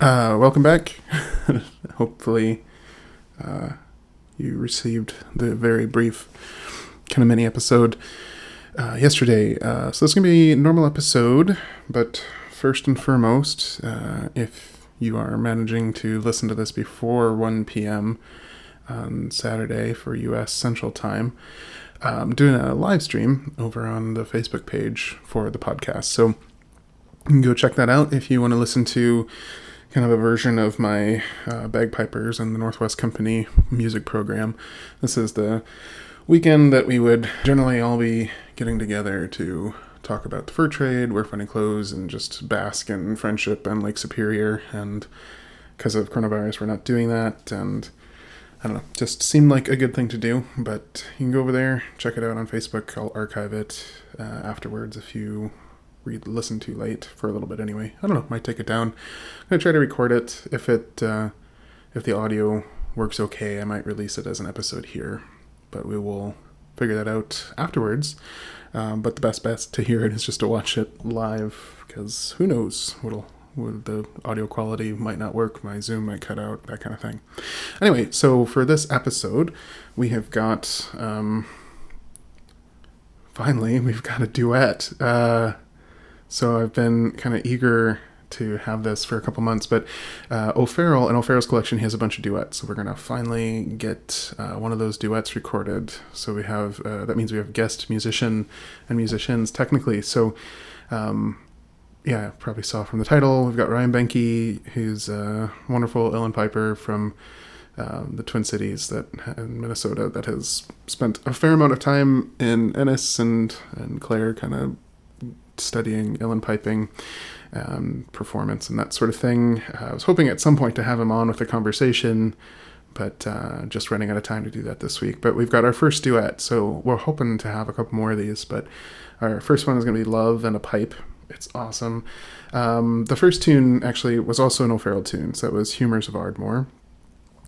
Uh, welcome back. Hopefully, uh, you received the very brief kind of mini episode uh, yesterday. Uh, so this is gonna be a normal episode, but first and foremost, uh, if you are managing to listen to this before 1 p.m. on Saturday for U.S. Central Time, I'm doing a live stream over on the Facebook page for the podcast. So you can go check that out if you want to listen to kind of a version of my uh, bagpipers and the Northwest Company music program. This is the weekend that we would generally all be getting together to talk about the fur trade, wear funny clothes, and just bask in friendship and Lake Superior. And because of coronavirus, we're not doing that. And I don't know, just seemed like a good thing to do. But you can go over there, check it out on Facebook. I'll archive it uh, afterwards if you read listen too late for a little bit anyway. I don't know, might take it down. I'm gonna try to record it. If it uh, if the audio works okay, I might release it as an episode here. But we will figure that out afterwards. Um, but the best best to hear it is just to watch it live because who knows what'll what the audio quality might not work, my Zoom might cut out, that kind of thing. Anyway, so for this episode, we have got um, finally we've got a duet. Uh, so I've been kind of eager to have this for a couple months, but uh, O'Farrell and O'Farrell's collection, he has a bunch of duets. So we're gonna finally get uh, one of those duets recorded. So we have uh, that means we have guest musician and musicians technically. So. Um, yeah, probably saw from the title. We've got Ryan Benke, who's a wonderful uilleann piper from um, the Twin Cities that in Minnesota that has spent a fair amount of time in Ennis and and Clare, kind of studying uilleann piping um, performance and that sort of thing. Uh, I was hoping at some point to have him on with a conversation, but uh, just running out of time to do that this week. But we've got our first duet, so we're hoping to have a couple more of these. But our first one is going to be Love and a Pipe. It's awesome. Um, the first tune actually was also an O'Farrell tune, so it was Humors of Ardmore,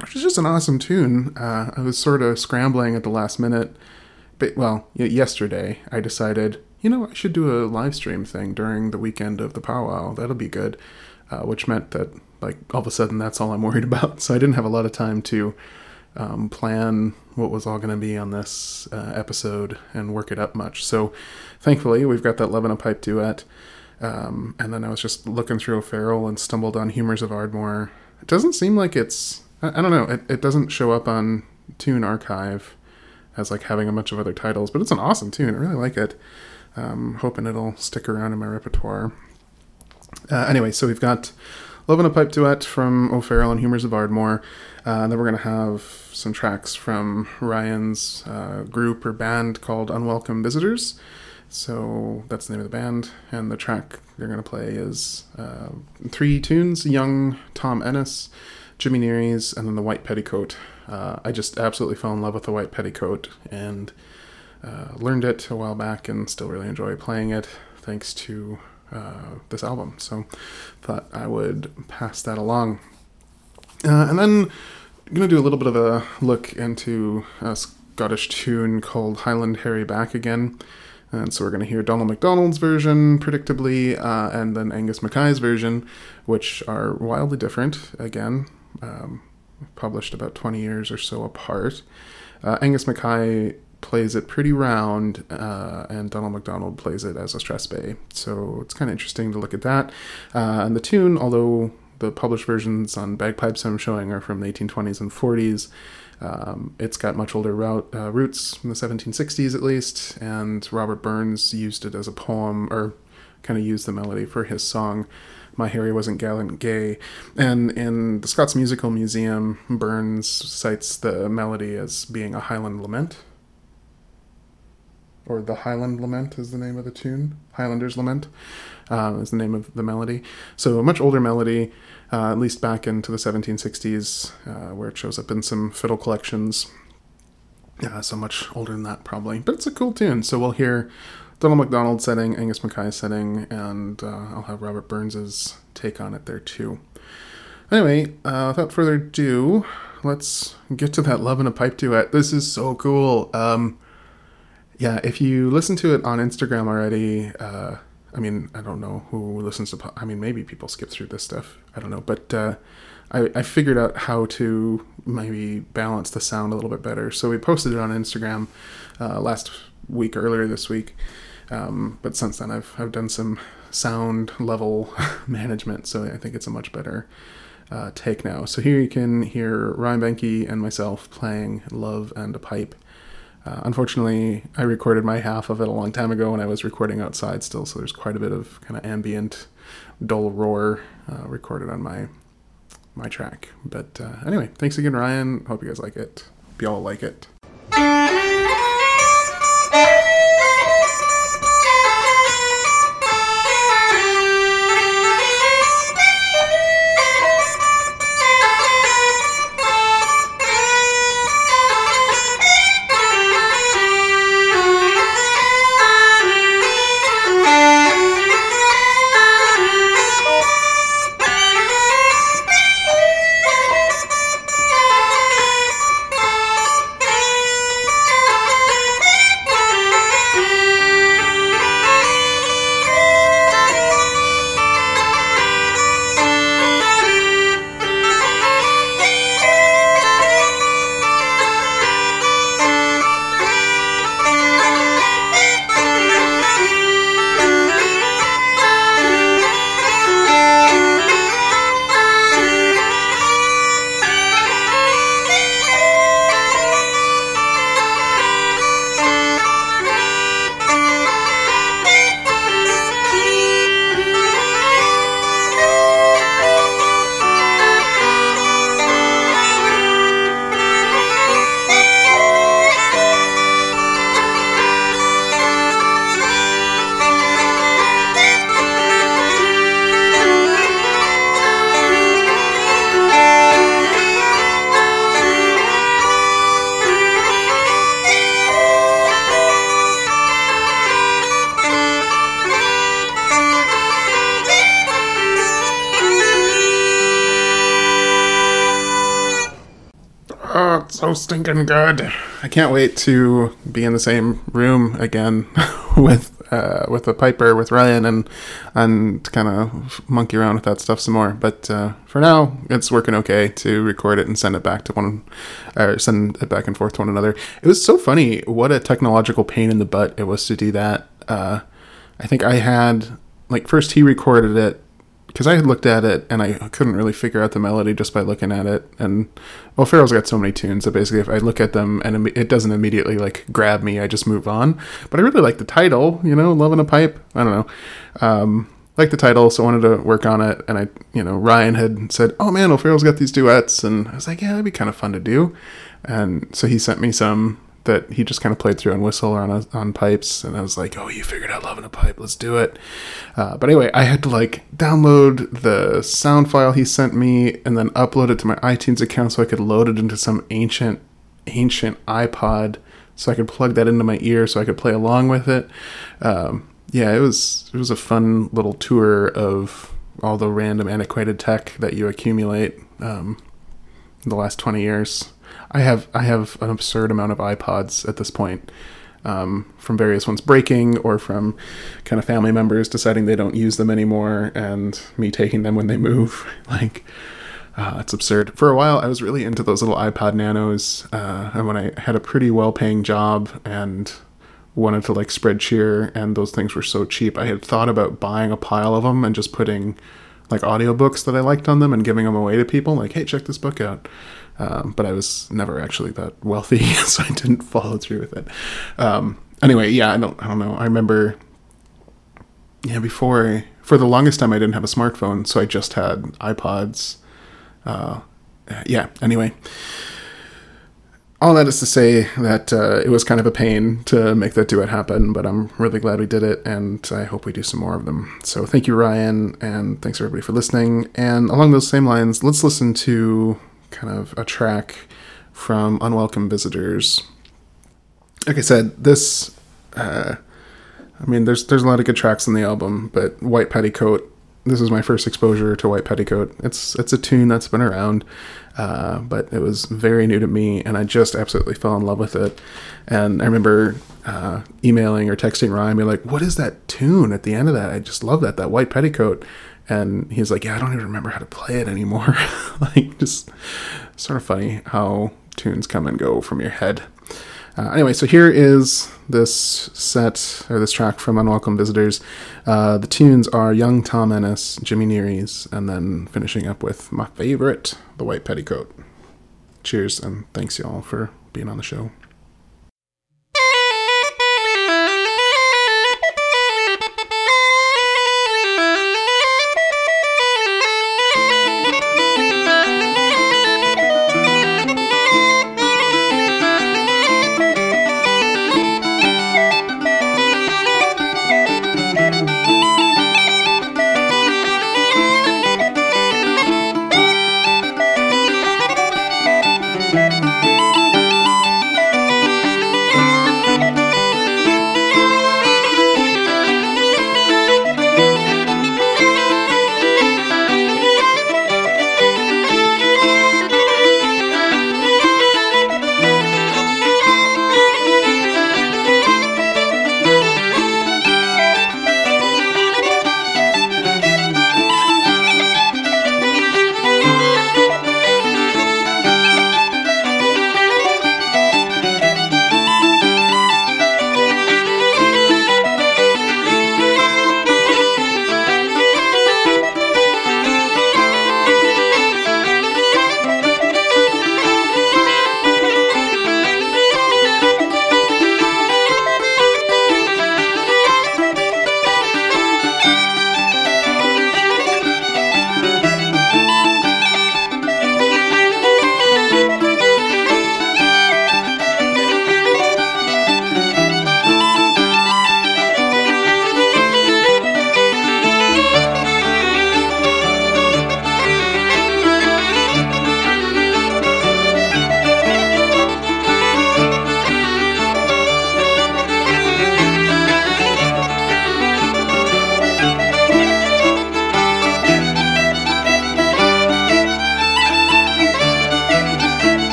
which is just an awesome tune. Uh, I was sort of scrambling at the last minute, but well, yesterday I decided you know, I should do a live stream thing during the weekend of the powwow. That'll be good. Uh, which meant that, like, all of a sudden, that's all I'm worried about. So I didn't have a lot of time to um, plan what was all going to be on this uh, episode and work it up much. So thankfully, we've got that Love and a Pipe duet. Um, and then I was just looking through O'Farrell and stumbled on Humors of Ardmore. It doesn't seem like it's, I, I don't know, it, it doesn't show up on Tune Archive as like having a bunch of other titles, but it's an awesome tune. I really like it. Um, hoping it'll stick around in my repertoire. Uh, anyway, so we've got Love and a Pipe Duet from O'Farrell and Humors of Ardmore. Uh, and then we're going to have some tracks from Ryan's uh, group or band called Unwelcome Visitors. So that's the name of the band. And the track they're going to play is uh, three tunes Young Tom Ennis, Jimmy Neary's, and then The White Petticoat. Uh, I just absolutely fell in love with The White Petticoat. And uh, learned it a while back and still really enjoy playing it thanks to uh, this album. So thought I would pass that along. Uh, and then I'm going to do a little bit of a look into a Scottish tune called Highland Harry Back Again. And so we're going to hear Donald McDonald's version, predictably, uh, and then Angus Mackay's version, which are wildly different. Again, um, published about 20 years or so apart. Uh, Angus Mackay plays it pretty round, uh, and Donald McDonald plays it as a strathspey. So it's kind of interesting to look at that. Uh, and the tune, although the published versions on bagpipes I'm showing are from the 1820s and 40s, um, it's got much older route, uh, roots from the 1760s at least, and Robert Burns used it as a poem, or kind of used the melody for his song. My Harry Wasn't Gallant Gay. And in the Scots Musical Museum, Burns cites the melody as being a Highland lament, or the Highland Lament is the name of the tune. Highlander's Lament uh, is the name of the melody. So a much older melody, uh, at least back into the 1760s, uh, where it shows up in some fiddle collections. Yeah, so much older than that probably, but it's a cool tune. So we'll hear Donald McDonald setting, Angus Mackay setting, and uh, I'll have Robert Burns's take on it there too. Anyway, uh, without further ado, let's get to that Love and a Pipe duet. This is so cool. Um, yeah, if you listen to it on Instagram already, uh, I mean, I don't know who listens to. I mean, maybe people skip through this stuff. I don't know, but uh, I, I figured out how to maybe balance the sound a little bit better. So we posted it on Instagram uh, last week, earlier this week. Um, but since then, I've I've done some sound level management, so I think it's a much better uh, take now. So here you can hear Ryan Benke and myself playing "Love and a Pipe." Uh, unfortunately, I recorded my half of it a long time ago, and I was recording outside still, so there's quite a bit of kind of ambient, dull roar uh, recorded on my my track. But uh, anyway, thanks again, Ryan. Hope you guys like it. Hope you all like it. So stinking good. I can't wait to be in the same room again with uh, with the piper with Ryan and and kind of monkey around with that stuff some more. But uh, for now, it's working okay to record it and send it back to one, or send it back and forth to one another. It was so funny what a technological pain in the butt it was to do that. Uh, I think I had like first he recorded it because I had looked at it and I couldn't really figure out the melody just by looking at it. And O'Farrell's got so many tunes that basically if I look at them and it doesn't immediately like grab me, I just move on. But I really like the title, you know, "Loving a Pipe." I don't know, um, like the title, so I wanted to work on it. And I, you know, Ryan had said, "Oh man, O'Farrell's got these duets," and I was like, "Yeah, that'd be kind of fun to do." And so he sent me some that he just kind of played through on whistle or on a, on pipes, and I was like, "Oh, you figured out love in a pipe. Let's do it." Uh, but anyway, I had to like download the sound file he sent me and then upload it to my iTunes account so I could load it into some ancient ancient iPod so I could plug that into my ear so I could play along with it. Um, yeah, it was it was a fun little tour of all the random antiquated tech that you accumulate um, in the last twenty years. I have I have an absurd amount of iPods at this point, um, from various ones breaking or from kind of family members deciding they don't use them anymore, and me taking them when they move. like, uh, it's absurd. For a while, I was really into those little iPod Nanos, uh, and when I had a pretty well-paying job and wanted to like spread cheer, and those things were so cheap, I had thought about buying a pile of them and just putting like audiobooks that I liked on them and giving them away to people. Like, hey, check this book out. Um, but I was never actually that wealthy, so I didn't follow through with it. Um, anyway, yeah, I don't, I don't know. I remember, yeah, before for the longest time I didn't have a smartphone, so I just had iPods. Uh, yeah. Anyway, all that is to say that uh, it was kind of a pain to make that duet happen, but I'm really glad we did it, and I hope we do some more of them. So thank you, Ryan, and thanks everybody for listening. And along those same lines, let's listen to kind of a track from Unwelcome Visitors. Like I said, this, uh, I mean, there's there's a lot of good tracks on the album, but White Petticoat. This is my first exposure to White Petticoat. It's it's a tune that's been around, uh, but it was very new to me, and I just absolutely fell in love with it. And I remember uh, emailing or texting Ryan, be like, "What is that tune at the end of that? I just love that that White Petticoat." And he's like, "Yeah, I don't even remember how to play it anymore." like, just sort of funny how tunes come and go from your head. Uh, anyway, so here is this set or this track from Unwelcome Visitors. Uh, the tunes are Young Tom Ennis, Jimmy Neary's, and then finishing up with my favorite, The White Petticoat. Cheers, and thanks y'all for being on the show.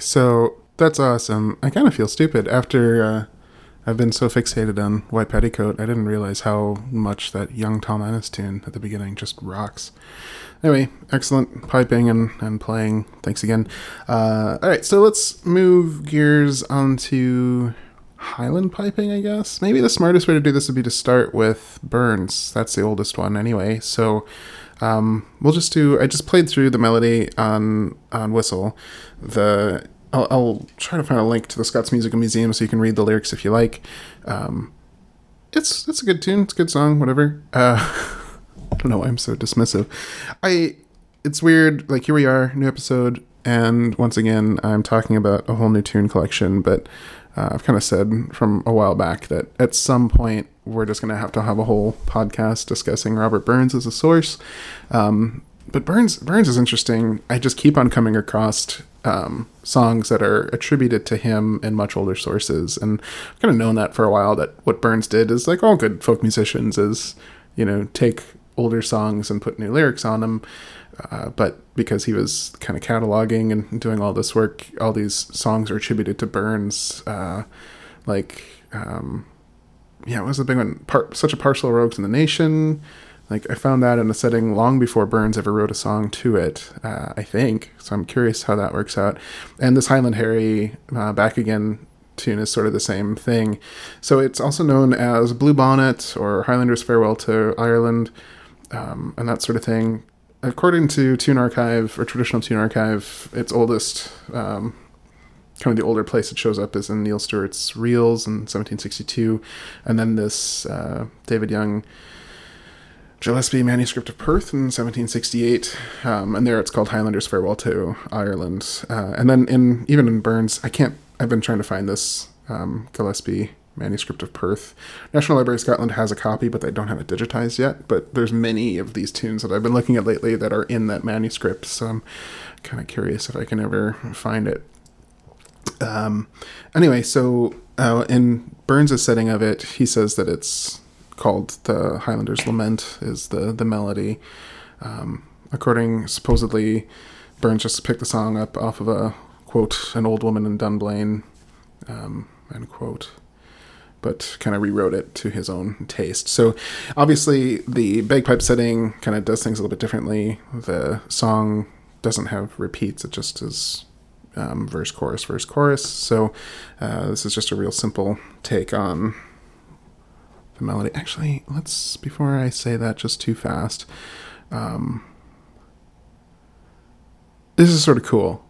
So that's awesome. I kind of feel stupid after uh, I've been so fixated on White Petticoat. I didn't realize how much that Young Tom Ennis tune at the beginning just rocks. Anyway, excellent piping and, and playing. Thanks again. Uh, all right, so let's move gears onto Highland piping, I guess. Maybe the smartest way to do this would be to start with Burns. That's the oldest one anyway. So um, we'll just do. I just played through the melody on on whistle. The I'll, I'll, try to find a link to the Scots Musical Museum so you can read the lyrics if you like. Um, it's it's a good tune. It's a good song. Whatever. Uh, I don't know why I'm so dismissive. I it's weird. Like here we are, new episode, and once again I'm talking about a whole new tune collection. But uh, I've kind of said from a while back that at some point we're just going to have to have a whole podcast discussing Robert Burns as a source. Um, but Burns Burns is interesting. I just keep on coming across um, songs that are attributed to him in much older sources, and I've kind of known that for a while. That what Burns did is like all good folk musicians is you know take older songs and put new lyrics on them. Uh, but because he was kind of cataloging and doing all this work, all these songs are attributed to Burns. Uh, like, um, yeah, was a big one. Such a partial rogues in the nation. Like I found that in a setting long before Burns ever wrote a song to it. Uh, I think so. I'm curious how that works out. And this Highland Harry uh, back again tune is sort of the same thing. So it's also known as Blue Bonnet or Highlander's Farewell to Ireland, um, and that sort of thing. According to Tune Archive or traditional Tune Archive, its oldest um, kind of the older place it shows up is in Neil Stewart's Reels in 1762, and then this uh, David Young Gillespie manuscript of Perth in 1768, um, and there it's called Highlander's Farewell to Ireland. Uh, and then in even in Burns, I can't. I've been trying to find this um, Gillespie manuscript of Perth. National Library of Scotland has a copy, but they don't have it digitized yet. But there's many of these tunes that I've been looking at lately that are in that manuscript, so I'm kind of curious if I can ever find it. Um, anyway, so uh, in Burns' setting of it, he says that it's called the Highlanders Lament is the the melody. Um, according supposedly, Burns just picked the song up off of a quote an old woman in Dunblane, um, end quote, but kind of rewrote it to his own taste. So obviously the bagpipe setting kind of does things a little bit differently. The song doesn't have repeats; it just is um, verse chorus verse chorus. So uh, this is just a real simple take on the melody. Actually, let's before I say that just too fast. Um, this is sort of cool.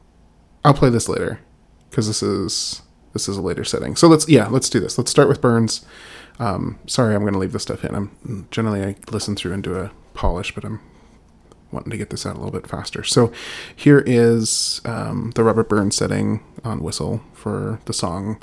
I'll play this later because this is this is a later setting. So let's yeah, let's do this. Let's start with Burns. Um, sorry, I'm going to leave this stuff in. I'm generally I listen through and do a polish, but I'm wanting to get this out a little bit faster. So here is um, the Robert Burns setting on whistle for the song,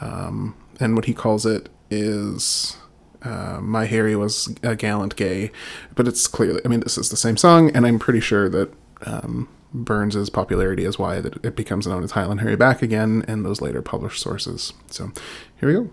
um, and what he calls it is uh, My Harry was a gallant gay, but it's clearly, I mean, this is the same song, and I'm pretty sure that um, Burns's popularity is why that it becomes known as Highland Harry back again in those later published sources. So here we go.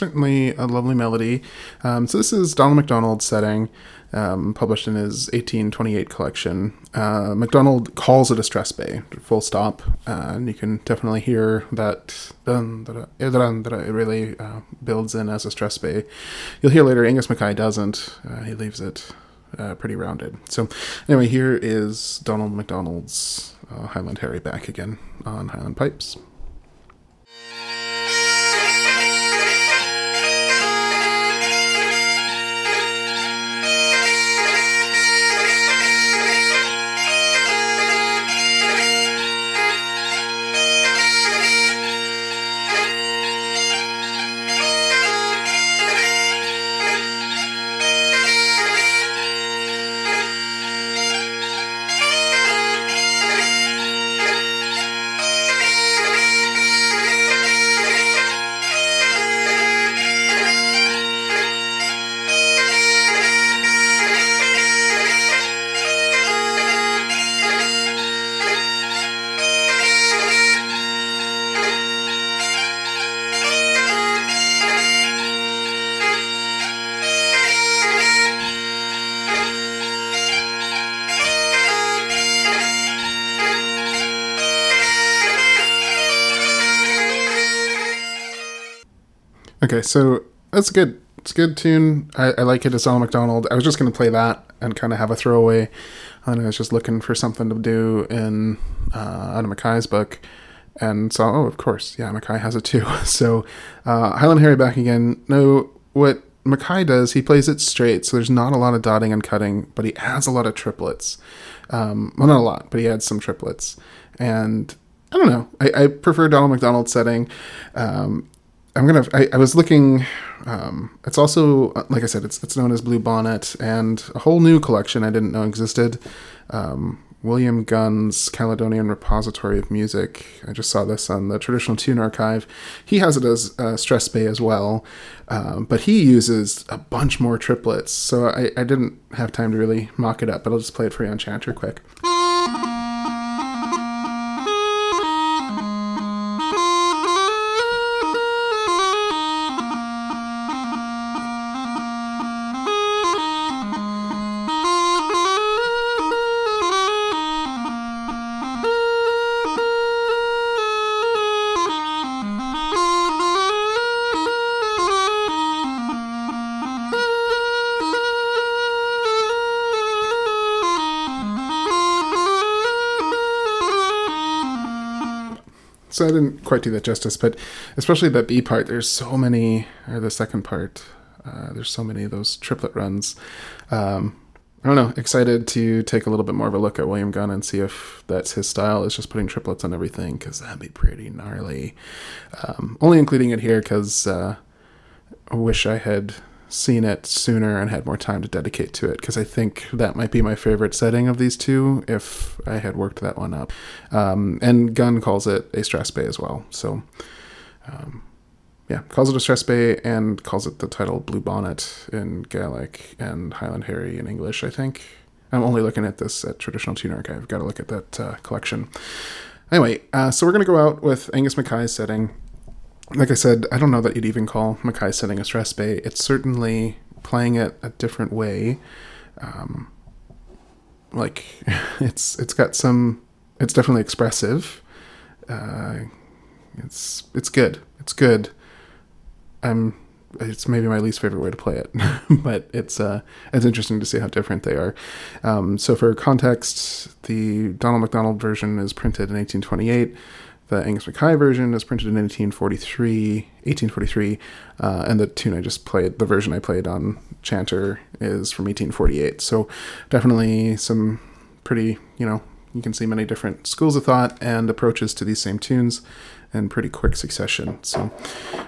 Certainly a lovely melody. Um, so this is Donald MacDonald's setting, um, published in his 1828 collection. Uh, MacDonald calls it a strathspey, full stop, uh, and you can definitely hear that dun, it really uh, builds in as a strathspey. You'll hear later Angus Mackay doesn't. Uh, he leaves it uh, pretty rounded. So anyway, here is Donald MacDonald's uh, Highland Harry back again on Highland Pipes. Okay, so that's good. It's a good tune. I, I like it. It's Donald McDonald. I was just to play that and kind of have a throwaway. And I was just looking for something to do in uh, Adam Mackay's book and saw, oh, of course, yeah, Mackay has it too. So uh, Highland Harry back again. No, what Mackay does, he plays it straight, so there's not a lot of dotting and cutting, but he adds a lot of triplets. Um, well, not a lot, but he adds some triplets. And I don't know. I, I prefer Donald McDonald's setting. Um, I'm gonna. I, I was looking. Um, it's also like I said. It's it's known as Blue Bonnet, and a whole new collection I didn't know existed. Um, William Gunn's Caledonian Repository of Music. I just saw this on the Traditional Tune Archive. He has it as uh, Bay as well, um, but he uses a bunch more triplets. So I, I didn't have time to really mock it up, but I'll just play it for you on Chanter quick. Quite do that justice, but especially that B part, there's so many, or the second part, uh, there's so many of those triplet runs. Um, I don't know, excited to take a little bit more of a look at William Gunn and see if that's his style, is just putting triplets on everything, because that'd be pretty gnarly. Um, only including it here because uh, I wish I had seen it sooner and had more time to dedicate to it because I think that might be my favorite setting of these two if I had worked that one up. Um, and Gunn calls it a strathspey as well. So, um, yeah, calls it a strathspey and calls it the title Blue Bonnet in Gaelic and Highland Harry in English, I think. I'm only looking at this at Traditional Tune Archive. Got to look at that uh, collection. Anyway, uh, so we're going to go out with Angus Mackay's setting like I said, I don't know that you'd even call Mackay setting a strathspey. It's certainly playing it a different way. Um, like it's it's got some. It's definitely expressive. Uh, it's it's good. It's good. I'm. It's maybe my least favorite way to play it, but it's uh it's interesting to see how different they are. Um, so for context, the Donald McDonald version is printed in 1828. The Angus Mackay version is printed in 1843, 1843, uh, and the tune I just played, the version I played on Chanter, is from 1848. So definitely some pretty, you know, you can see many different schools of thought and approaches to these same tunes in pretty quick succession. So,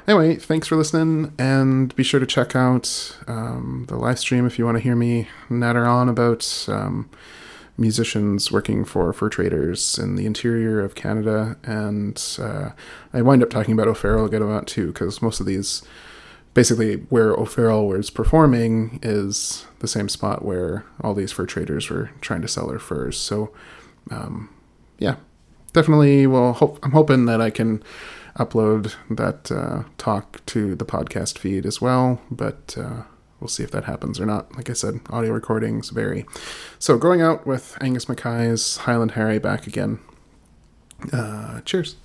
anyway, thanks for listening, and be sure to check out um, the live stream if you want to hear me natter on about. Um, musicians working for fur traders in the interior of Canada, and uh, I wind up talking about O'Farrell a good amount too, because most of these, basically, where O'Farrell was performing is the same spot where all these fur traders were trying to sell their furs. So, um, yeah, definitely. Well, hope, I'm hoping that I can upload that uh, talk to the podcast feed as well, but. Uh, we'll see if that happens or not. Like I said, audio recordings vary. So going out with Angus Mackay's Highland Harry back again. Uh, cheers.